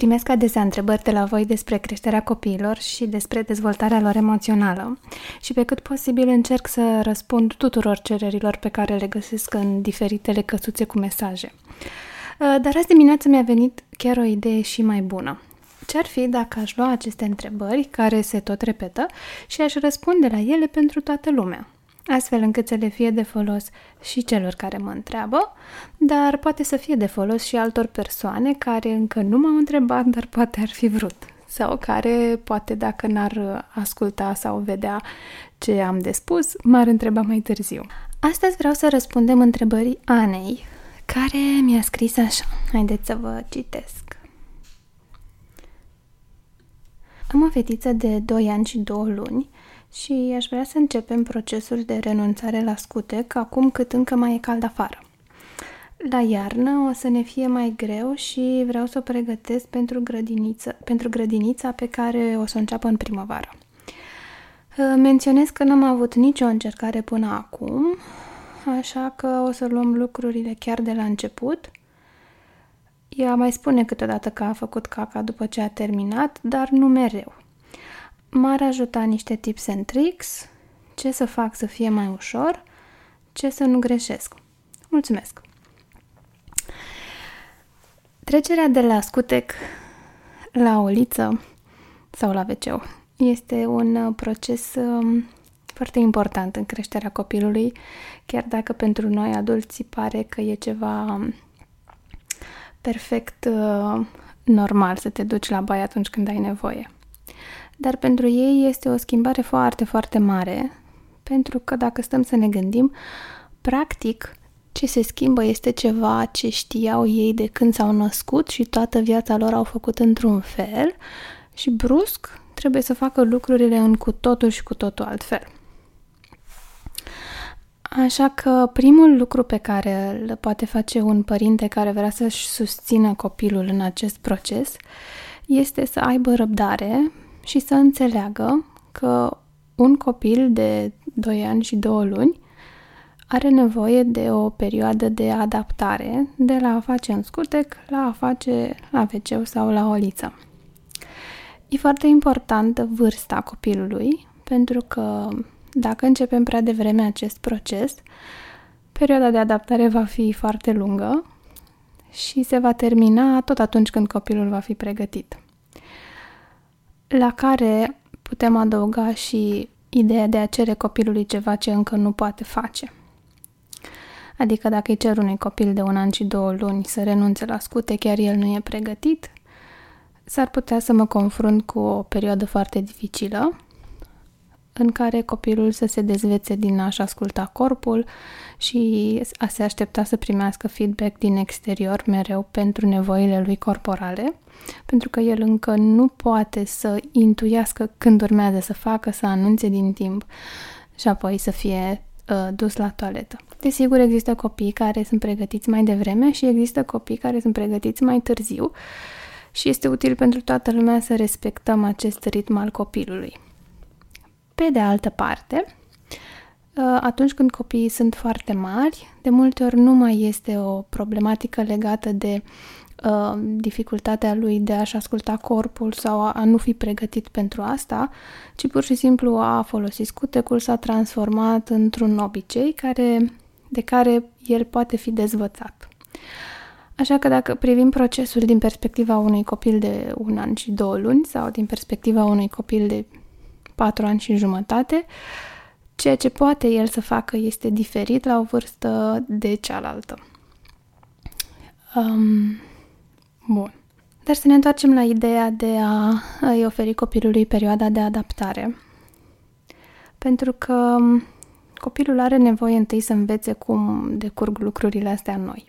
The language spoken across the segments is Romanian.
Primesc adesea întrebări de la voi despre creșterea copiilor și despre dezvoltarea lor emoțională și pe cât posibil încerc să răspund tuturor cererilor pe care le găsesc în diferitele căsuțe cu mesaje. Uh, dar azi dimineață mi-a venit chiar o idee și mai bună. Ce-ar fi dacă aș lua aceste întrebări, care se tot repetă, și aș răspunde la ele pentru toată lumea? Astfel încât să le fie de folos și celor care mă întreabă, dar poate să fie de folos și altor persoane care încă nu m-au întrebat, dar poate ar fi vrut sau care poate dacă n-ar asculta sau vedea ce am de spus, m-ar întreba mai târziu. Astăzi vreau să răspundem întrebării Anei, care mi-a scris așa. Haideți să vă citesc. Am o fetiță de 2 ani și 2 luni și aș vrea să începem procesul de renunțare la scutec acum cât încă mai e cald afară. La iarnă o să ne fie mai greu și vreau să o pregătesc pentru, grădiniță, pentru grădinița pe care o să o înceapă în primăvară. Menționez că n-am avut nicio încercare până acum, așa că o să luăm lucrurile chiar de la început. Ea mai spune câteodată că a făcut caca după ce a terminat, dar nu mereu. M-ar ajuta niște tips and tricks, ce să fac să fie mai ușor, ce să nu greșesc. Mulțumesc! Trecerea de la scutec la oliță sau la wc este un uh, proces um, foarte important în creșterea copilului, chiar dacă pentru noi adulții pare că e ceva um, perfect uh, normal să te duci la baie atunci când ai nevoie dar pentru ei este o schimbare foarte, foarte mare, pentru că dacă stăm să ne gândim, practic ce se schimbă este ceva ce știau ei de când s-au născut și toată viața lor au făcut într-un fel și brusc trebuie să facă lucrurile în cu totul și cu totul altfel. Așa că primul lucru pe care îl poate face un părinte care vrea să-și susțină copilul în acest proces este să aibă răbdare și să înțeleagă că un copil de 2 ani și 2 luni are nevoie de o perioadă de adaptare de la a face în scutec la a face la wc sau la o liță. E foarte importantă vârsta copilului pentru că dacă începem prea devreme acest proces, perioada de adaptare va fi foarte lungă și se va termina tot atunci când copilul va fi pregătit la care putem adăuga și ideea de a cere copilului ceva ce încă nu poate face. Adică dacă îi cer unui copil de un an și două luni să renunțe la scute, chiar el nu e pregătit, s-ar putea să mă confrunt cu o perioadă foarte dificilă în care copilul să se dezvețe din a-și asculta corpul și a se aștepta să primească feedback din exterior mereu pentru nevoile lui corporale, pentru că el încă nu poate să intuiască când urmează să facă, să anunțe din timp și apoi să fie uh, dus la toaletă. Desigur, există copii care sunt pregătiți mai devreme și există copii care sunt pregătiți mai târziu și este util pentru toată lumea să respectăm acest ritm al copilului. Pe de altă parte, uh, atunci când copiii sunt foarte mari, de multe ori nu mai este o problematică legată de uh, dificultatea lui de a-și asculta corpul sau a, a nu fi pregătit pentru asta, ci pur și simplu a folosit scutecul, s-a transformat într-un obicei care, de care el poate fi dezvățat. Așa că dacă privim procesul din perspectiva unui copil de un an și două luni sau din perspectiva unui copil de patru ani și jumătate, ceea ce poate el să facă este diferit la o vârstă de cealaltă. Um, bun. Dar să ne întoarcem la ideea de a îi oferi copilului perioada de adaptare. Pentru că copilul are nevoie întâi să învețe cum decurg lucrurile astea noi.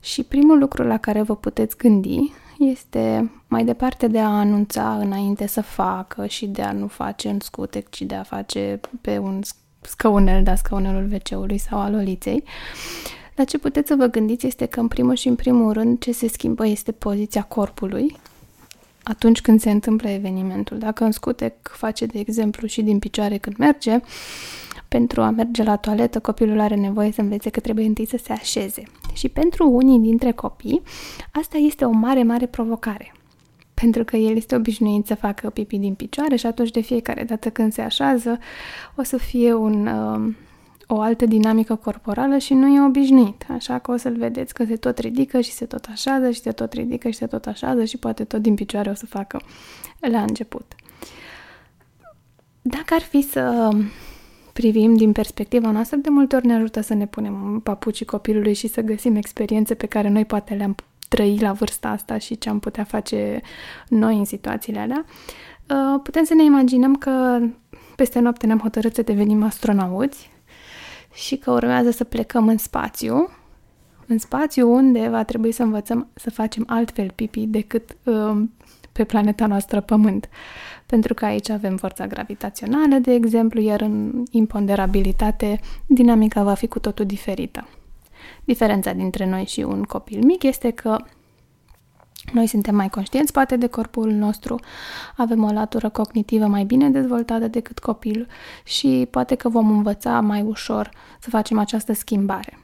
Și primul lucru la care vă puteți gândi este mai departe de a anunța înainte să facă și de a nu face în scutec, ci de a face pe un scăunel, da, scăunelul wc sau al oliței. La ce puteți să vă gândiți este că în primul și în primul rând ce se schimbă este poziția corpului atunci când se întâmplă evenimentul. Dacă în scutec face, de exemplu, și din picioare când merge, pentru a merge la toaletă, copilul are nevoie să învețe că trebuie întâi să se așeze Și pentru unii dintre copii, asta este o mare, mare provocare. Pentru că el este obișnuit să facă pipi din picioare și atunci de fiecare dată când se așează o să fie un, uh, o altă dinamică corporală și nu e obișnuit. Așa că o să-l vedeți că se tot ridică și se tot așează și se tot ridică și se tot așează și poate tot din picioare o să facă la început. Dacă ar fi să privim din perspectiva noastră, de multe ori ne ajută să ne punem în papucii copilului și să găsim experiențe pe care noi poate le-am trăi la vârsta asta și ce am putea face noi în situațiile alea. Uh, putem să ne imaginăm că peste noapte ne-am hotărât să devenim astronauți și că urmează să plecăm în spațiu, în spațiu unde va trebui să învățăm să facem altfel pipi decât uh, pe planeta noastră Pământ. Pentru că aici avem forța gravitațională, de exemplu, iar în imponderabilitate dinamica va fi cu totul diferită. Diferența dintre noi și un copil mic este că noi suntem mai conștienți, poate, de corpul nostru, avem o latură cognitivă mai bine dezvoltată decât copilul și poate că vom învăța mai ușor să facem această schimbare.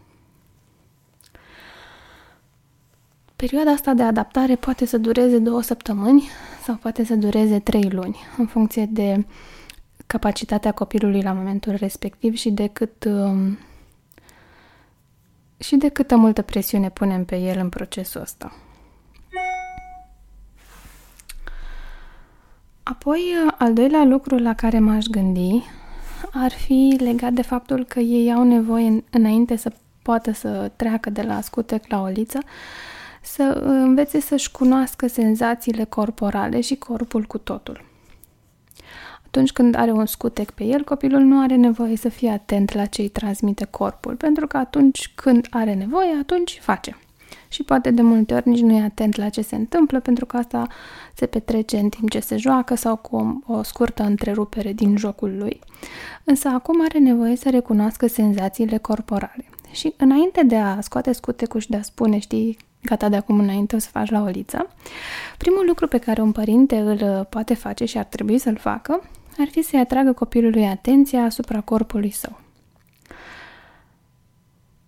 Perioada asta de adaptare poate să dureze două săptămâni sau poate să dureze trei luni, în funcție de capacitatea copilului la momentul respectiv și de cât um, și de câtă multă presiune punem pe el în procesul ăsta. Apoi, al doilea lucru la care m-aș gândi ar fi legat de faptul că ei au nevoie, înainte să poată să treacă de la scutec la oliță, să învețe să-și cunoască senzațiile corporale și corpul cu totul. Atunci când are un scutec pe el, copilul nu are nevoie să fie atent la ce îi transmite corpul, pentru că atunci când are nevoie, atunci face. Și poate de multe ori nici nu e atent la ce se întâmplă, pentru că asta se petrece în timp ce se joacă sau cu o, o scurtă întrerupere din jocul lui. Însă acum are nevoie să recunoască senzațiile corporale. Și înainte de a scoate scutecul și de a spune, știi, gata de acum înainte o să faci la oliță, primul lucru pe care un părinte îl poate face și ar trebui să-l facă ar fi să-i atragă copilului atenția asupra corpului său.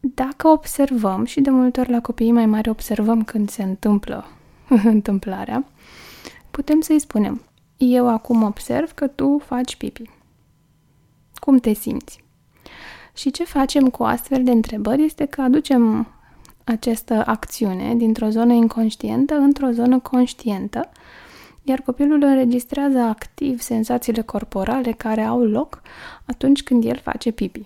Dacă observăm, și de multe ori la copiii mai mari observăm când se întâmplă întâmplarea, putem să-i spunem, eu acum observ că tu faci pipi. Cum te simți? Și ce facem cu astfel de întrebări este că aducem această acțiune dintr-o zonă inconștientă într-o zonă conștientă, iar copilul înregistrează activ senzațiile corporale care au loc atunci când el face pipi.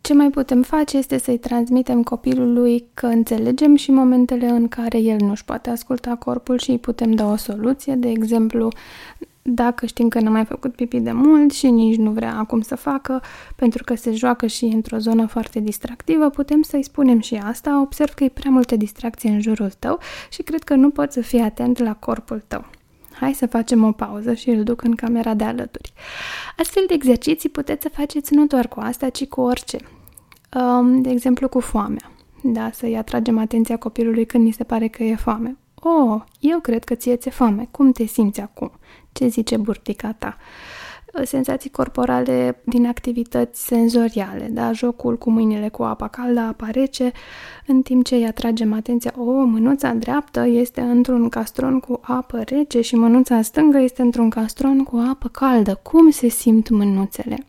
Ce mai putem face este să-i transmitem copilului că înțelegem și momentele în care el nu-și poate asculta corpul și îi putem da o soluție. De exemplu, dacă știm că n-a mai făcut pipi de mult și nici nu vrea acum să facă, pentru că se joacă și într-o zonă foarte distractivă, putem să-i spunem și asta. Observ că e prea multe distracție în jurul tău și cred că nu poți să fii atent la corpul tău. Hai să facem o pauză și îl duc în camera de alături. Astfel de exerciții puteți să faceți nu doar cu asta, ci cu orice. Um, de exemplu, cu foamea. Da, să-i atragem atenția copilului când ni se pare că e foame. Oh, eu cred că ție ți-e foame. Cum te simți acum? Ce zice burtica ta? Senzații corporale din activități senzoriale, da? Jocul cu mâinile cu apa caldă, apa rece, în timp ce îi atragem atenția, o, oh, mânuța dreaptă este într-un castron cu apă rece și mânuța stângă este într-un castron cu apă caldă. Cum se simt mânuțele?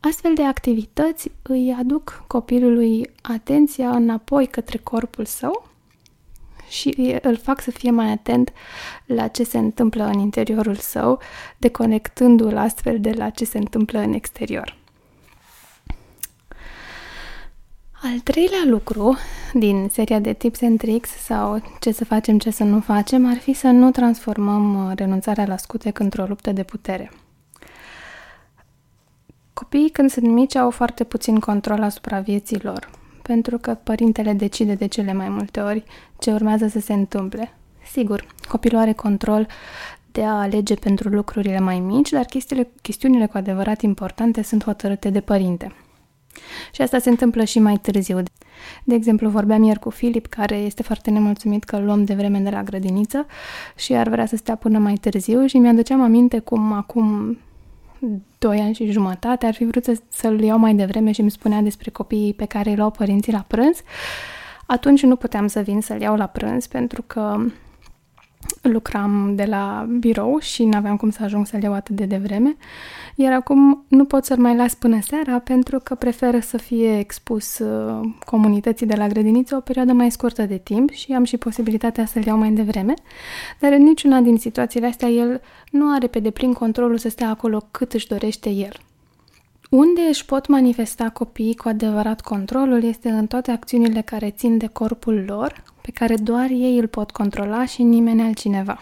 Astfel de activități îi aduc copilului atenția înapoi către corpul său și îl fac să fie mai atent la ce se întâmplă în interiorul său, deconectându-l astfel de la ce se întâmplă în exterior. Al treilea lucru din seria de tips and tricks sau ce să facem, ce să nu facem, ar fi să nu transformăm uh, renunțarea la scutec într-o luptă de putere. Copiii când sunt mici au foarte puțin control asupra vieții lor pentru că părintele decide de cele mai multe ori ce urmează să se întâmple. Sigur, copilul are control de a alege pentru lucrurile mai mici, dar chestiile, chestiunile cu adevărat importante sunt hotărâte de părinte. Și asta se întâmplă și mai târziu. De exemplu, vorbeam ieri cu Filip, care este foarte nemulțumit că îl luăm de vreme de la grădiniță și ar vrea să stea până mai târziu și mi-aduceam aminte cum acum 2 ani și jumătate, ar fi vrut să, să-l iau mai devreme și îmi spunea despre copiii pe care îi luau părinții la prânz. Atunci nu puteam să vin să-l iau la prânz pentru că lucram de la birou și nu aveam cum să ajung să-l iau atât de devreme, iar acum nu pot să-l mai las până seara pentru că prefer să fie expus uh, comunității de la grădiniță o perioadă mai scurtă de timp și am și posibilitatea să-l iau mai devreme, dar în niciuna din situațiile astea el nu are pe deplin controlul să stea acolo cât își dorește el. Unde își pot manifesta copiii cu adevărat controlul este în toate acțiunile care țin de corpul lor, pe care doar ei îl pot controla și nimeni altcineva.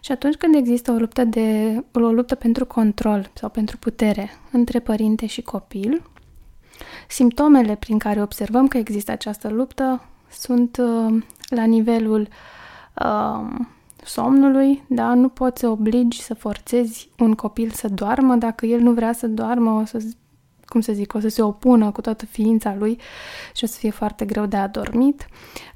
Și atunci când există o luptă, de, o luptă pentru control sau pentru putere între părinte și copil, simptomele prin care observăm că există această luptă sunt uh, la nivelul uh, somnului, da? Nu poți să obligi să forțezi un copil să doarmă dacă el nu vrea să doarmă, o să cum să zic, o să se opună cu toată ființa lui și o să fie foarte greu de adormit.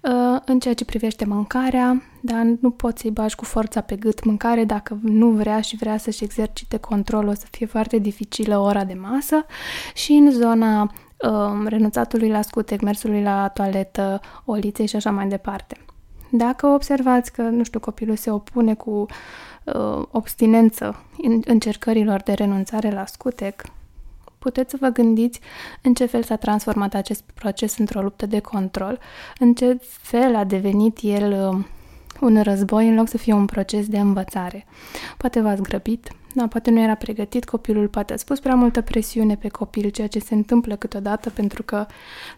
Uh, în ceea ce privește mâncarea, dar nu poți să-i bagi cu forța pe gât mâncare dacă nu vrea și vrea să-și exercite controlul, o să fie foarte dificilă ora de masă și în zona uh, renunțatului la scutec, mersului la toaletă, oliței și așa mai departe. Dacă observați că, nu știu, copilul se opune cu uh, obstinență în încercărilor de renunțare la scutec, puteți să vă gândiți în ce fel s-a transformat acest proces într-o luptă de control, în ce fel a devenit el uh, un război în loc să fie un proces de învățare. Poate v-ați grăbit, da, poate nu era pregătit copilul, poate a spus prea multă presiune pe copil, ceea ce se întâmplă câteodată pentru că,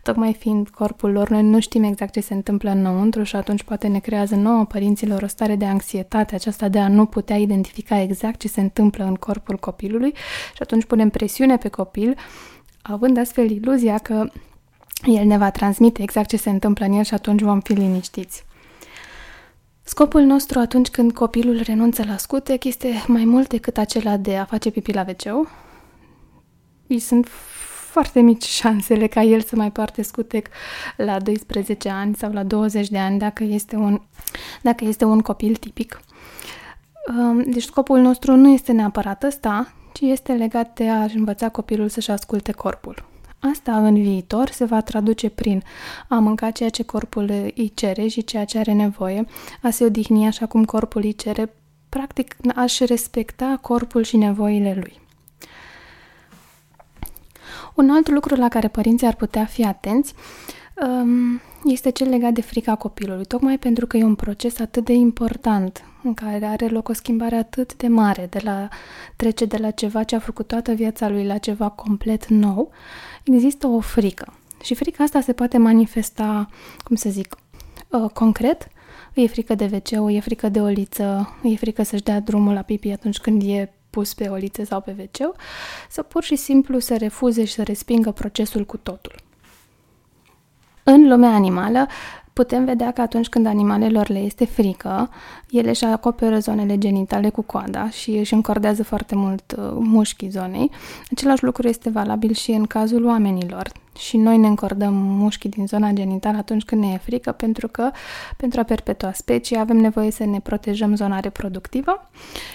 tocmai fiind corpul lor, noi nu știm exact ce se întâmplă înăuntru și atunci poate ne creează nouă părinților o stare de anxietate, aceasta de a nu putea identifica exact ce se întâmplă în corpul copilului și atunci punem presiune pe copil, având astfel iluzia că el ne va transmite exact ce se întâmplă în el și atunci vom fi liniștiți. Scopul nostru atunci când copilul renunță la scutec este mai mult decât acela de a face pipi la wc Îi sunt foarte mici șansele ca el să mai poarte scutec la 12 ani sau la 20 de ani dacă este un, dacă este un copil tipic. Um, deci scopul nostru nu este neapărat ăsta, ci este legat de a învăța copilul să-și asculte corpul. Asta în viitor se va traduce prin a mânca ceea ce corpul îi cere și ceea ce are nevoie, a se odihni așa cum corpul îi cere, practic aș respecta corpul și nevoile lui. Un alt lucru la care părinții ar putea fi atenți um, este cel legat de frica copilului, tocmai pentru că e un proces atât de important în care are loc o schimbare atât de mare, de la trece de la ceva ce a făcut toată viața lui la ceva complet nou, există o frică. Și frica asta se poate manifesta, cum să zic, uh, concret. E frică de wc e frică de oliță, e frică să-și dea drumul la pipi atunci când e pus pe oliță sau pe wc sau pur și simplu să refuze și să respingă procesul cu totul. În lumea animală, putem vedea că atunci când animalelor le este frică, ele își acoperă zonele genitale cu coada și își încordează foarte mult uh, mușchii zonei. Același lucru este valabil și în cazul oamenilor. Și noi ne încordăm mușchii din zona genitală atunci când ne e frică, pentru că pentru a perpetua specia avem nevoie să ne protejăm zona reproductivă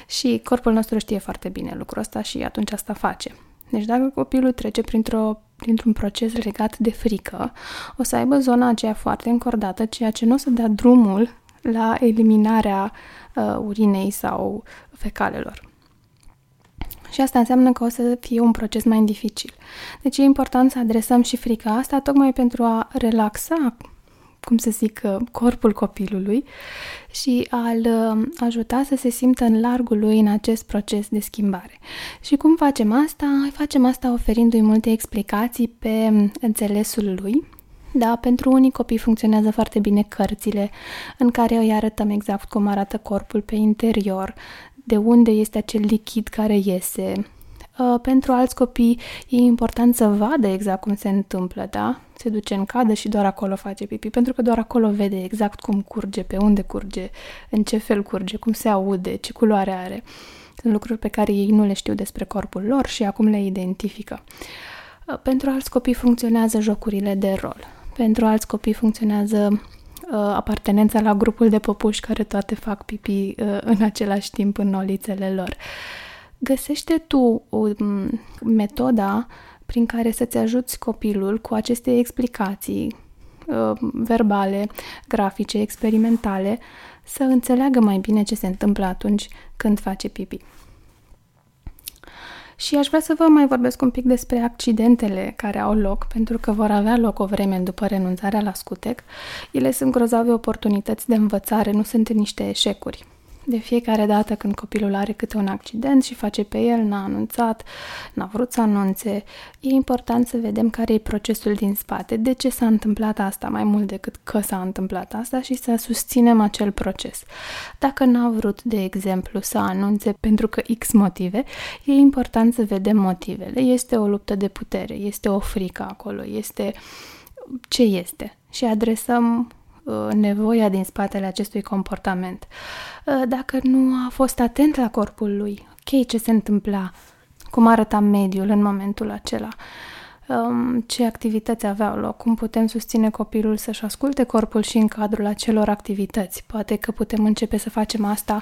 și corpul nostru știe foarte bine lucrul ăsta și atunci asta face. Deci dacă copilul trece printr-o, printr-un proces legat de frică, o să aibă zona aceea foarte încordată, ceea ce nu o să dea drumul la eliminarea uh, urinei sau fecalelor. Și asta înseamnă că o să fie un proces mai dificil. Deci e important să adresăm și frica asta tocmai pentru a relaxa cum să zic, uh, corpul copilului și a-l uh, ajuta să se simtă în largul lui în acest proces de schimbare. Și cum facem asta? Facem asta oferindu-i multe explicații pe um, înțelesul lui. Da, pentru unii copii funcționează foarte bine cărțile în care îi arătăm exact cum arată corpul pe interior, de unde este acel lichid care iese, Uh, pentru alți copii e important să vadă exact cum se întâmplă, da? Se duce în cadă și doar acolo face pipi, pentru că doar acolo vede exact cum curge, pe unde curge, în ce fel curge, cum se aude, ce culoare are. Sunt lucruri pe care ei nu le știu despre corpul lor și acum le identifică. Uh, pentru alți copii funcționează jocurile de rol. Pentru alți copii funcționează uh, apartenența la grupul de păpuși care toate fac pipi uh, în același timp în nolițele lor. Găsește tu o metoda prin care să-ți ajuți copilul cu aceste explicații uh, verbale, grafice, experimentale, să înțeleagă mai bine ce se întâmplă atunci când face pipi. Și aș vrea să vă mai vorbesc un pic despre accidentele care au loc, pentru că vor avea loc o vreme după renunțarea la scutec. Ele sunt grozave oportunități de învățare, nu sunt niște eșecuri. De fiecare dată când copilul are câte un accident și face pe el, n-a anunțat, n-a vrut să anunțe, e important să vedem care e procesul din spate, de ce s-a întâmplat asta mai mult decât că s-a întâmplat asta și să susținem acel proces. Dacă n-a vrut, de exemplu, să anunțe pentru că X motive, e important să vedem motivele. Este o luptă de putere, este o frică acolo, este ce este și adresăm Uh, nevoia din spatele acestui comportament. Uh, dacă nu a fost atent la corpul lui, ok, ce se întâmpla, cum arăta mediul în momentul acela, um, ce activități aveau loc, cum putem susține copilul să-și asculte corpul și în cadrul acelor activități. Poate că putem începe să facem asta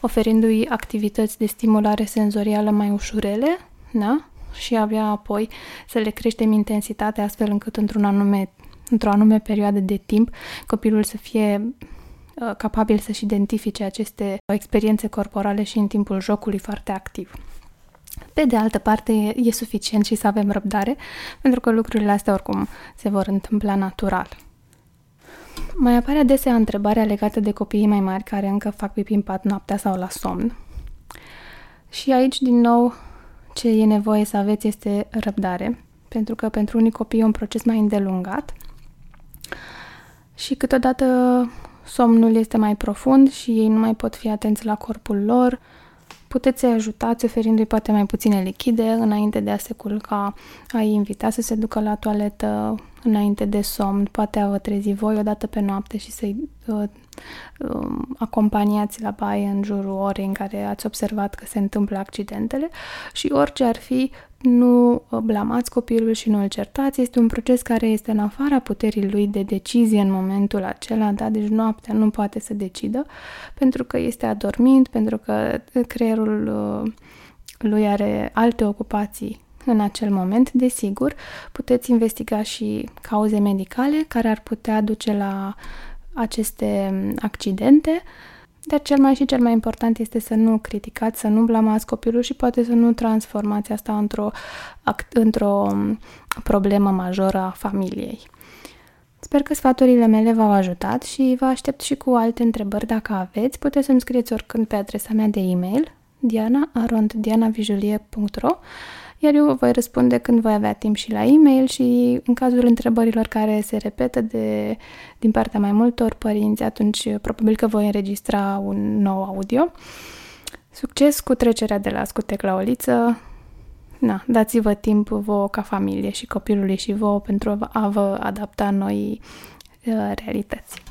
oferindu-i activități de stimulare senzorială mai ușurele, da? Și abia apoi să le creștem intensitatea astfel încât într-un anume într-o anume perioadă de timp, copilul să fie uh, capabil să-și identifice aceste experiențe corporale și în timpul jocului foarte activ. Pe de altă parte, e, e suficient și să avem răbdare, pentru că lucrurile astea oricum se vor întâmpla natural. Mai apare adesea întrebarea legată de copiii mai mari care încă fac pipi în pat noaptea sau la somn. Și aici, din nou, ce e nevoie să aveți este răbdare, pentru că pentru unii copii e un proces mai îndelungat – și câteodată somnul este mai profund și ei nu mai pot fi atenți la corpul lor. Puteți să-i ajutați oferindu-i poate mai puține lichide înainte de a se culca, a invita să se ducă la toaletă înainte de somn, poate a vă trezi voi odată pe noapte și să-i uh, uh, acompaniați la baie în jurul orei în care ați observat că se întâmplă accidentele și orice ar fi, nu blamați copilul și nu îl certați, este un proces care este în afara puterii lui de decizie în momentul acela, da? deci noaptea nu poate să decidă pentru că este adormit, pentru că creierul uh, lui are alte ocupații în acel moment, desigur, puteți investiga și cauze medicale care ar putea duce la aceste accidente, dar cel mai și cel mai important este să nu criticați, să nu blamați copilul și poate să nu transformați asta într-o, într-o problemă majoră a familiei. Sper că sfaturile mele v-au ajutat și vă aștept și cu alte întrebări dacă aveți. Puteți să-mi scrieți oricând pe adresa mea de e-mail diana.dianavijulie.ro iar eu vă voi răspunde când voi avea timp și la e-mail și în cazul întrebărilor care se repetă de, din partea mai multor părinți, atunci probabil că voi înregistra un nou audio. Succes cu trecerea de la scutec la oliță. Na, dați-vă timp vouă ca familie și copilului și vouă pentru a vă adapta noi uh, realități.